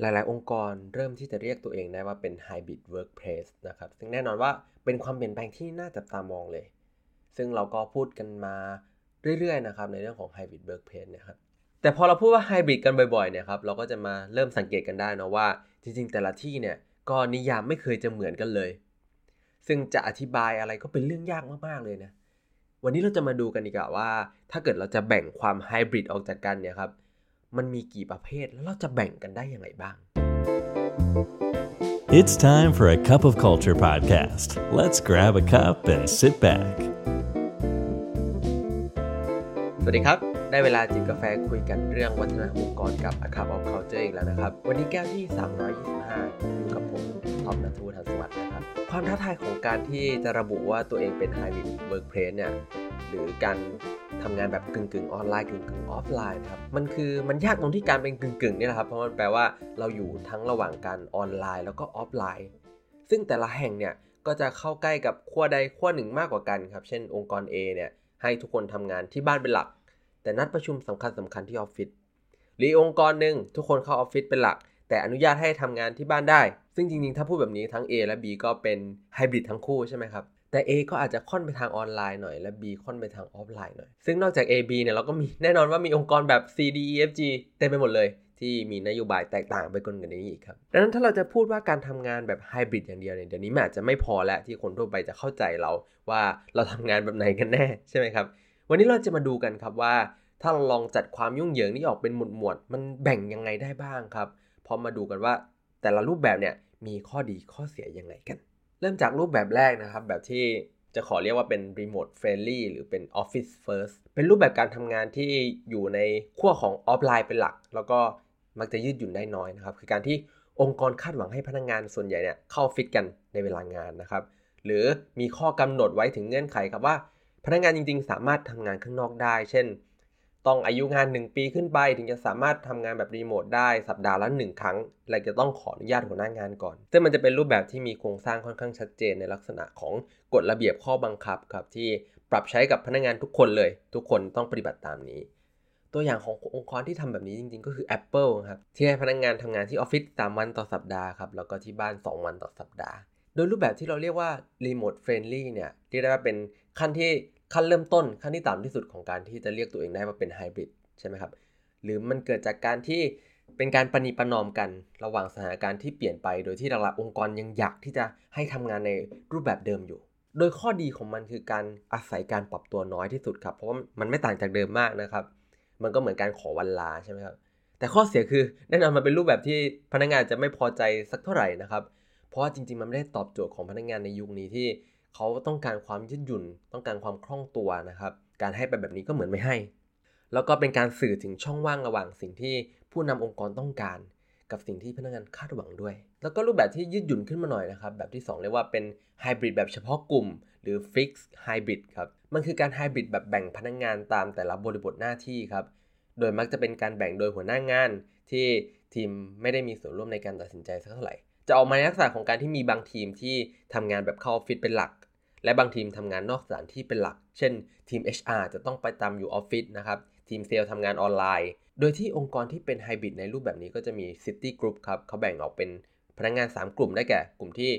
หลาย ๆ องค์กรเริ่มที่จะเรียกตัวเองได้ว่าเป็น Hybrid Workplace นะครับ ซึ่งแน่นอนว่าเป็นความเปลี่ยนแปลงที่น่าจับตามองเลย ซึ่งเราก็พูดกันมาเรื่อย ๆ นะครับ ในเรื่องของ Hybrid Workplace นะครับ แต่พอเราพูดว่า Hybrid กันบ่อย ๆ เนี่ยครับ เราก็จะมาเริ่มสังเกตกันได้นะว่า จริง ๆ แต่ละที่เนี่ยก็นิยามไม่เคยจะเหมือนกันเลย ซึ่งจะอธิบายอะไรก็เป็นเรื่องยากมากๆ เลยนะ วันนี้เราจะมาดูกันดีกว่าว่า ถ้าเกิดเราจะแบ่งความไฮบริดออกจากกันเนี่ยครับ มันมีกี่ประเภทแล้วเราจะแบ่งกันได้ยังไงบ้าง It's time for a cup of culture podcast. Let's grab a cup and sit back. สวัสดีครับ ได้เวลาจิบกาแฟคุยกันเรื่องวัฒนธรรมองค์กรกับ A Cup of Culture อีกแล้วนะครับ วันนี้แก้วที่ 325 อยู่กับผมท็อปนัทวุฒิทันสวัสดิ์นะครับ ความท้าทายของการที่จะระบุว่าตัวเองเป็น Hybrid Workplace เนี่ย หรือการทำงานแบบกึ่งกึ่งออนไลน์กึ่งกึ่งออฟไลน์ครับมันคือมันยากตรงที่การเป็นกึ่งกึ่งนี่แหละครับเพราะมันแปลว่าเราอยู่ทั้งระหว่างการออนไลน์แล้วก็ออฟไลน์ ซึ่งแต่ละแห่งเนี่ยก็จะเข้าใกล้กับขั้วใดขั้วหนึ่งมากกว่ากันครับเช่นองค์กร A เนี่ยให้ทุกคนทำงานที่บ้านเป็นหลัก แต่นัดประชุมสำคัญสำคัญที่ออฟฟิศหรือองค์กรหนึ่งทุกคนเข้าออฟฟิศเป็นหลัก แต่อนุญาตให้ทำงานที่บ้านได้ ซึ่งจริงๆ ถ้าพูดแบบนี้ทั้ง A และ B ก็เป็นไฮบริดทั้งคู่ใช่ไหมครับ แต่ A ก็อาจจะค่อนไปทางออนไลน์หน่อย และ B ค่อนไปทางออฟไลน์หน่อย ซึ่งนอกจาก A B เนี่ยเราก็มีแน่นอนว่ามีองค์กรแบบ C D E F G เต็มไปหมดเลย ที่มีนโยบายแตกต่างไปกันกันนี้อีกครับ ดังนั้นถ้าเราจะพูดว่าการทำงานแบบไฮบริดอย่างเดียวเนี่ยเดี๋ยวนี้มันอาจจะไม่พอแล้วที่คนทั่วไปจะเข้าใจเราว่าเราทำงานแบบไหนกันแน่ใช่ไหมครับ วันนี้เราจะมาดูกันครับว่า ถ้าเราลองจัดความยุ่งเหยิงนี้ออกเป็นหมวดหมวดมันแบ่งยังไงได้บ้างครับพอมาดูกันว่าแต่ละรูปแบบเนี่ยมีข้อดีข้อเสียยังไงกัน เริ่มจากรูปแบบแรกนะครับ แบบที่จะขอเรียกว่าเป็น remote friendly หรือเป็น office first เป็นรูปแบบการทำงานที่อยู่ในขั้วของออฟไลน์เป็นหลัก แล้วก็มักจะยืดหยุ่นได้น้อยนะครับ คือการที่องค์กรคาดหวังให้พนักงานส่วนใหญ่เนี่ยเข้าออฟฟิศกันในเวลางานนะครับ หรือมีข้อกำหนดไว้ถึงเงื่อนไขครับว่า พนักงานจริงๆ สามารถทำงานข้างนอกได้ เช่น ต้องอายุงาน 1 ปีขึ้นไปถึงจะสามารถทำงานแบบรีโมทได้สัปดาห์ละ 1 ครั้งและจะต้องขออนุญาตหัวหน้างานก่อน ซึ่งมันจะเป็นรูปแบบที่มีโครงสร้างค่อนข้างชัดเจนในลักษณะของกฎระเบียบข้อบังคับครับที่ปรับใช้กับพนักงานทุกคนเลย ทุกคนต้องปฏิบัติตามนี้ ตัวอย่างขององค์กรที่ทำแบบนี้จริงๆ ก็คือ Apple ครับที่ให้พนักงานทำงานที่ออฟฟิศ3วันต่อสัปดาห์ครับแล้วก็ที่บ้าน 2 วันต่อสัปดาห์ โดยรูปแบบที่เราเรียกว่า remote friendly เนี่ยเรียกได้ว่าเป็นขั้นที่ ขั้นเริ่มต้นขั้นที่ต่ำที่สุดของการที่จะเรียกตัวเองได้ว่าเป็นไฮบริดใช่ไหมครับ หรือมันเกิดจากการที่เป็นการปณีประนอมกันระหว่างสถานการณ์ที่เปลี่ยนไป โดยที่หลักๆองค์กรยังอยากที่จะให้ทำงานในรูปแบบเดิมอยู่ โดยข้อดีของมันคือการอาศัยการปรับตัวน้อยที่สุดครับ เพราะว่ามันไม่ต่างจากเดิมมากนะครับ มันก็เหมือนการขอวันลาใช่ไหมครับ แต่ข้อเสียคือแน่นอนมันเป็นรูปแบบที่พนักงานจะไม่พอใจสักเท่าไหร่นะครับ เพราะว่าจริงๆมันไม่ได้ตอบโจทย์ของพนักงานในยุคนี้ที่ เขาต้องการความยืดหยุ่น ต้องการความคล่องตัวนะครับ การให้ไปแบบนี้ก็เหมือนไม่ให้ แล้วก็เป็นการสื่อถึงช่องว่างระหว่างสิ่งที่ผู้นำองค์กรต้องการ กับสิ่งที่พนักงานคาดหวังด้วย แล้วก็รูปแบบที่ยืดหยุ่นขึ้นมาหน่อยนะครับ แบบที่ 2 เรียกว่าเป็นไฮบริดแบบเฉพาะกลุ่ม หรือ Fix Hybrid ครับ มันคือการไฮบริดแบบแบ่งพนักงานตามแต่ละบริบทหน้าที่ครับ โดยมักจะเป็นการแบ่งโดยหัวหน้างานที่ทีมไม่ได้มีส่วนร่วมในการตัดสินใจสักเท่าไหร่จะออกมาในลักษณะของการที่มีบางทีมที่ทำงานแบบเข้าออฟฟิศเป็นหลัก และบางทีมทำงานนอกสถานที่เป็นหลัก เช่น ทีม HR จะต้องไปตามอยู่ออฟฟิศนะครับ ทีมเซลล์ทำงานออนไลน์ โดยที่องค์กรที่เป็นไฮบริดในรูปแบบนี้ก็จะมี Citigroup ครับเขาแบ่งออกเป็นพนักงาน 3 กลุ่มได้แก่ กลุ่มที่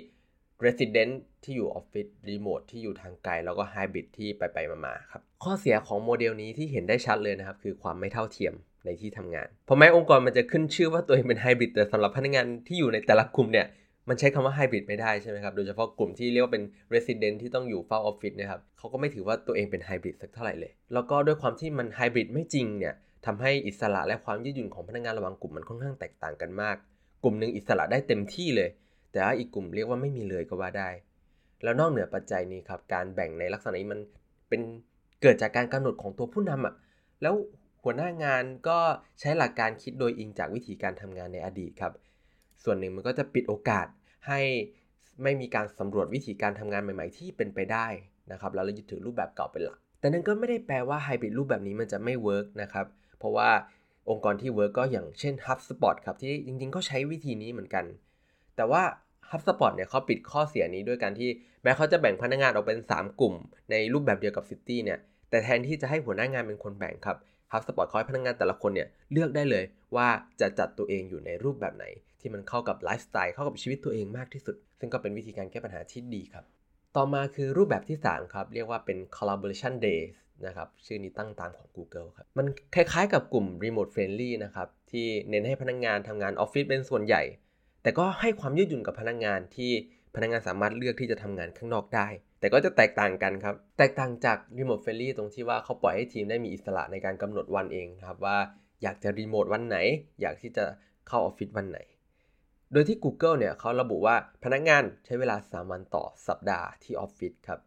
Resident ที่อยู่ออฟฟิศ Remote ที่อยู่ทางไกล แล้วก็ Hybrid ที่ไปไปมาๆครับ ข้อเสียของโมเดลนี้ที่เห็นได้ชัดเลยนะครับ คือความไม่เท่าเทียมในที่ทำงานเพราะแม้องค์กรมันจะขึ้นชื่อว่าตัวเองเป็นไฮบริดแต่สำหรับพนักงานที่อยู่ในแต่ละกลุ่มเนี่ย มันใช้คำว่าไฮบริดไม่ได้ใช่ไหมครับ โดยเฉพาะกลุ่มที่เรียกว่าเป็น Resident ที่ต้องอยู่เฝ้าออฟฟิศนะครับเขาก็ไม่ถือว่าตัวเองเป็นไฮบริดสักเท่าไหร่เลย แล้วก็ด้วยความที่มันไฮบริดไม่จริงเนี่ยทำให้อิสระและความยืดหยุ่นของพนักงานระหว่างกลุ่มมันค่อนข้างแตกต่างกันมาก กลุ่มหนึ่งอิสระได้เต็มที่เลย แต่ว่าอีกกลุ่มเรียกว่าไม่มีเลยก็ว่าได้ แล้วนอกเหนือปัจจัยนี้ครับการแบ่งในลักษณะนี้มันเป็นเกิดจากการกำหนดของตัวผู้นำอะแล้วหัวหน้างานก็ใช้หลักการคิดโดยอิงจากวิธีการทำงานในอดีตครับ ส่วนหนึ่งมันก็จะปิดโอกาส ให้ไม่มีการสำรวจวิธีการทำงานใหม่ ๆ ที่เป็นไปได้นะครับแล้วเรายึดถือรูปแบบเก่าเป็นหลัก แต่นั่นก็ไม่ได้แปลว่าไฮบริดรูปแบบนี้มันจะไม่ work นะครับ เพราะว่าองค์กรที่ work ก็อย่างเช่น HubSpot ครับที่จริงๆ ก็ใช้วิธีนี้เหมือนกัน แต่ว่า HubSpot เนี่ยเขาปิดข้อเสียนี้ด้วยการที่แม้เขาจะแบ่งพนักงานออกเป็น 3 กลุ่ม ในรูปแบบเดียวกับ Citi เนี่ยแต่แทนที่จะให้หัวหน้างานเป็นคนแบ่งครับ HubSpot เขาให้พนักงานแต่ละคนเนี่ยเลือกได้เลยว่าจะจัดตัวเองอยู่ในรูปแบบไหน ที่มันเข้ากับไลฟ์สไตล์เข้ากับชีวิตตัวเองมากที่สุด ซึ่งก็เป็นวิธีการแก้ปัญหาที่ดีครับ ต่อมาคือรูปแบบที่ 3 ครับ เรียกว่าเป็น collaboration days นะครับ ชื่อนี้ตั้งตามของ Google ครับ มันคล้ายๆกับกลุ่ม remote friendly นะครับ ที่เน้นให้พนักงานทำงานออฟฟิศเป็นส่วนใหญ่ แต่ก็ให้ความยืดหยุ่นกับพนักงานที่พนักงานสามารถเลือกที่จะทำงานข้างนอกได้ แต่ก็จะแตกต่างกันครับ แตกต่างจาก remote friendly ตรงที่ว่าเขาปล่อยให้ทีมได้มีอิสระในการกำหนดวันเองครับว่าอยากจะรีโมทวันไหน อยากที่จะเข้าออฟฟิศวันไหน โดยที่ Google เนี่ยเขาระบุว่าพนักงานใช้เวลา 3 วันต่อสัปดาห์ที่ออฟฟิศครับ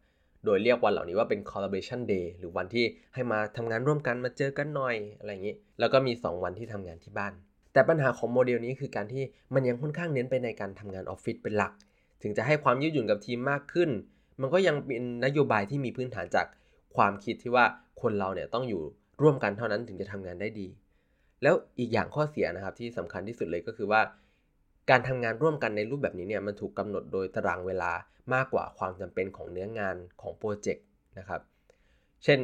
โดยเรียกวันเหล่านี้ว่าเป็น collaboration day หรือวันที่ให้มาทำงานร่วมกันมาเจอกันหน่อยอะไรอย่างนี้ แล้วก็มี 2 วันที่ทำงานที่บ้าน แต่ปัญหาของโมเดลนี้คือการที่มันยังค่อนข้างเน้นไปในการทำงานออฟฟิศเป็นหลัก ถึงจะให้ความยืดหยุ่นกับทีมมากขึ้น มันก็ยังเป็นนโยบายที่มีพื้นฐานจากความคิดที่ว่าคนเราเนี่ยต้องอยู่ร่วมกันเท่านั้นถึงจะทำงานได้ดี แล้วอีกอย่างข้อเสียนะครับที่สำคัญที่สุดเลยก็คือว่า การทำงานร่วมกันในรูปแบบนี้เนี่ยมันถูกกำหนดโดยตารางเวลามากกว่าความจำเป็นของเนื้องานของโปรเจกต์นะครับ เช่น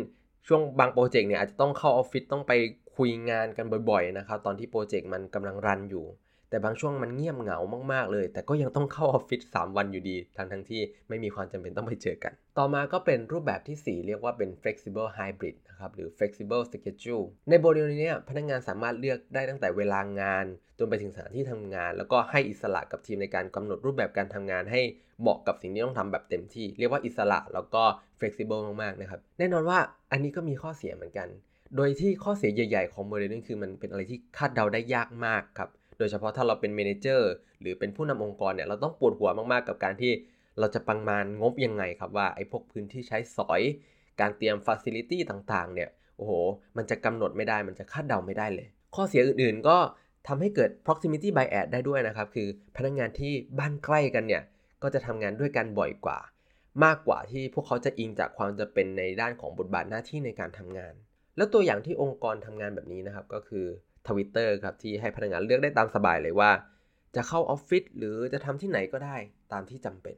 ช่วงบางโปรเจกต์เนี่ยอาจจะต้องเข้าออฟฟิศต้องไปคุยงานกันบ่อยๆนะครับตอนที่โปรเจกต์มันกำลังรันอยู่ แต่บางช่วงมันเงียบเหงามากๆเลย แต่ก็ยังต้องเข้าออฟฟิศ3วันอยู่ดี ทั้งทั้งที่ไม่มีความจำเป็นต้องไปเจอกัน ต่อมาก็เป็นรูปแบบที่ 4 เรียกว่าเป็น flexible hybrid นะครับ หรือ flexible schedule ในโมเดลนี้พนักงานสามารถเลือกได้ตั้งแต่เวลางาน จนไปถึงสถานที่ทำงาน แล้วก็ให้อิสระกับทีมในการกำหนดรูปแบบการทำงานให้เหมาะกับสิ่งที่ต้องทำแบบเต็มที่ เรียกว่าอิสระแล้วก็ flexible มากๆนะครับ แน่นอนว่าอันนี้ก็มีข้อเสียเหมือนกัน โดยที่ข้อเสียใหญ่ ๆ ของโมเดลนี้คือมันเป็นอะไรที่คาดเดาได้ยากมากครับ โดยเฉพาะถ้าเราเป็น manager หรือเป็นผู้นำองค์กรเนี่ยเราต้องปวดหัวมากๆกับการที่เราจะประมาณงบยังไงครับว่าไอ้พวกพื้นที่ใช้สอย การเตรียมฟ a ซิลิตี้ต่างๆ เนี่ยโอ้โห มันจะกำหนดไม่ได้มันจะคาดเดาไม่ได้เลย ข้อเสียอื่นๆ ก็ทำให้เกิด proximity bias ได้ด้วยนะครับ คือพนักงานที่บ้านใกล้กันเนี่ยก็จะทำงานด้วยกันบ่อยกว่า มากกว่าที่พวกเขาจะอิงจากความจะเป็นในด้านของบทบาทหน้าที่ในการทำงาน แล้วตัวอย่างที่องค์กรทำงานแบบนี้นะครับก็คือ Twitter ครับที่ให้พนักงานเลือกได้ตามสบายเลยว่า จะเข้าออฟฟิศหรือจะทำที่ไหนก็ได้ตามที่จำเป็น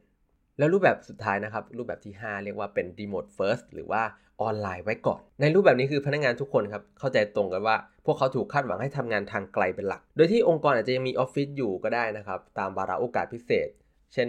แล้วรูปแบบสุดท้ายนะครับ รูปแบบที่ 5 เรียกว่าเป็น remote first หรือว่าออนไลน์ไว้ก่อน ในรูปแบบนี้คือพนักงานทุกคนครับเข้าใจตรงกันว่า พวกเขาถูกคาดหวังให้ทำงานทางไกลเป็นหลัก โดยที่องค์กรอาจจะยังมีออฟฟิศอยู่ก็ได้นะครับตามวาระโอกาสพิเศษ เช่น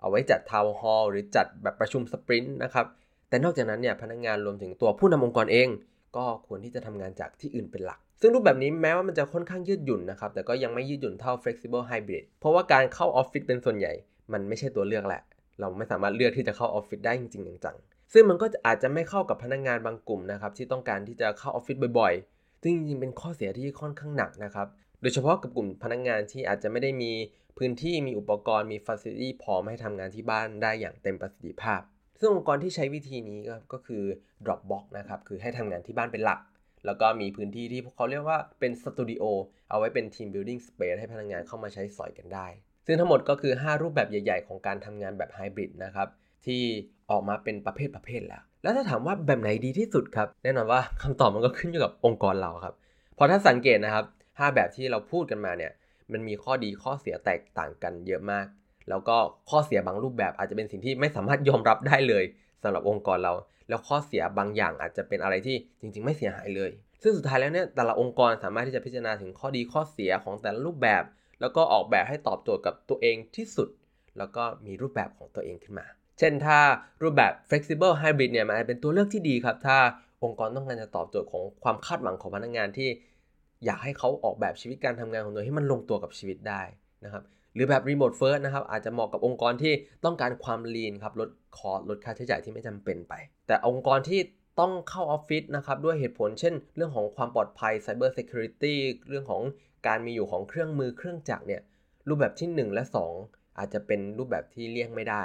เอาไว้จัด town hall หรือจัดแบบประชุม sprint นะครับแต่นอกจากนั้นเนี่ยพนักงานรวมถึงตัวผู้นำองค์กรเอง ก็ควรที่จะทำงานจากที่อื่นเป็นหลัก ซึ่งรูปแบบนี้แม้ว่ามันจะค่อนข้างยืดหยุ่นนะครับ แต่ก็ยังไม่ยืดหยุ่นเท่า flexible hybrid เพราะว่าการเข้าออฟฟิศเป็นส่วนใหญ่ มันไม่ใช่ตัวเลือกแหละ เราไม่สามารถเลือกที่จะเข้าออฟฟิศได้จริงๆจังๆซึ่งมันก็อาจจะไม่เข้ากับพนักงานบางกลุ่มนะครับที่ต้องการที่จะเข้าออฟฟิศบ่อยๆ ซึ่งจริงๆเป็นข้อเสียที่ค่อนข้างหนักนะครับ โดยเฉพาะกับกลุ่มพนักงานที่อาจจะไม่ได้มีพื้นที่มีอุปกรณ์มี facility พร้อมให้ทำงานที่บ้านได้อย่างเต็มประสิทธิภาพ ซึ่งองค์กรที่ใช้วิธีนี้ก็คือ Dropbox นะครับ คือให้ทำงานที่บ้านเป็นหลัก แล้วก็มีพื้นที่ที่พวกเขาเรียกว่าเป็นสตูดิโอเอาไว้เป็น team building space ให้พนักงานเข้ามาใช้สอยกันได้ ซึ่งทั้งหมดก็คือ 5 รูปแบบใหญ่ ๆ ของการทำงานแบบไฮบริดนะครับ ที่ออกมาเป็นประเภทประเภทแล้ว แล้วถ้าถามว่าแบบไหนดีที่สุดครับ แน่นอนว่าคำตอบมันก็ขึ้นอยู่กับองค์กรเราครับพอถ้าสังเกตนะครับ 5 แบบที่เราพูดกันมาเนี่ยมันมีข้อดีข้อเสียแตกต่างกันเยอะมาก แล้วก็ข้อเสียบางรูปแบบอาจจะเป็นสิ่งที่ไม่สามารถยอมรับได้เลยสำหรับองค์กรเรา แล้วข้อเสียบางอย่างอาจจะเป็นอะไรที่จริง ๆ ไม่เสียหายเลย ซึ่งสุดท้ายแล้วเนี่ยแต่ละองค์กรสามารถที่จะพิจารณาถึงข้อดีข้อเสียของแต่ละรูปแบบ แล้วก็ออกแบบให้ตอบโจทย์กับตัวเองที่สุด แล้วก็มีรูปแบบของตัวเองขึ้นมา เช่นถ้ารูปแบบ flexible hybrid เนี่ยมันเป็นตัวเลือกที่ดีครับถ้าองค์กรต้องการจะตอบโจทย์ของความคาดหวังของพนักงานที่ อยากให้เขาออกแบบชีวิตการทำงานของตัวให้มันลงตัวกับชีวิตได้นะครับ หรือแบบ remote first นะครับอาจจะเหมาะกับองค์กรที่ต้องการความ lean ครับลดคอลดค่าใช้จ่ายที่ไม่จำเป็นไป แต่องค์กรที่ต้องเข้าออฟฟิศนะครับด้วยเหตุผลเช่น เรื่องของความปลอดภัย cyber security เรื่องของการมีอยู่ของเครื่องมือเครื่องจักรเนี่ยรูปแบบที่ 1 และ 2 อาจจะเป็นรูปแบบที่เลี่ยงไม่ได้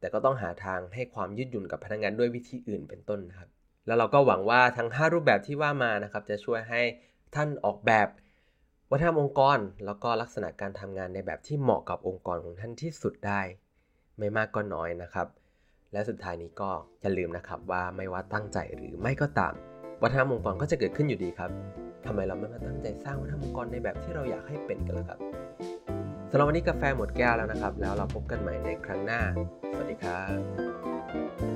แต่ก็ต้องหาทางให้ความยืดหยุ่นกับพนักงานด้วยวิธีอื่นเป็นต้นนะครับ แล้วเราก็หวังว่าทั้ง 5 รูปแบบที่ว่ามานะครับจะช่วยให้ท่านออกแบบ วัฒนธรรมองค์กร แล้วก็ลักษณะการทำงานในแบบที่เหมาะกับองค์กรของท่านที่สุดได้ ไม่มากก็น้อยนะครับ และสุดท้ายนี้ก็อย่าลืมนะครับว่าไม่ว่าตั้งใจหรือไม่ก็ตาม วัฒนธรรมองค์กรก็จะเกิดขึ้นอยู่ดีครับทำไมเราไม่มาตั้งใจสร้างวัฒนธรรมองค์กรในแบบที่เราอยากให้เป็นกันล่ะครับสำหรับวันนี้กาแฟหมดแก้วแล้วนะครับ แล้วเราพบกันใหม่ในครั้งหน้า สวัสดีครับ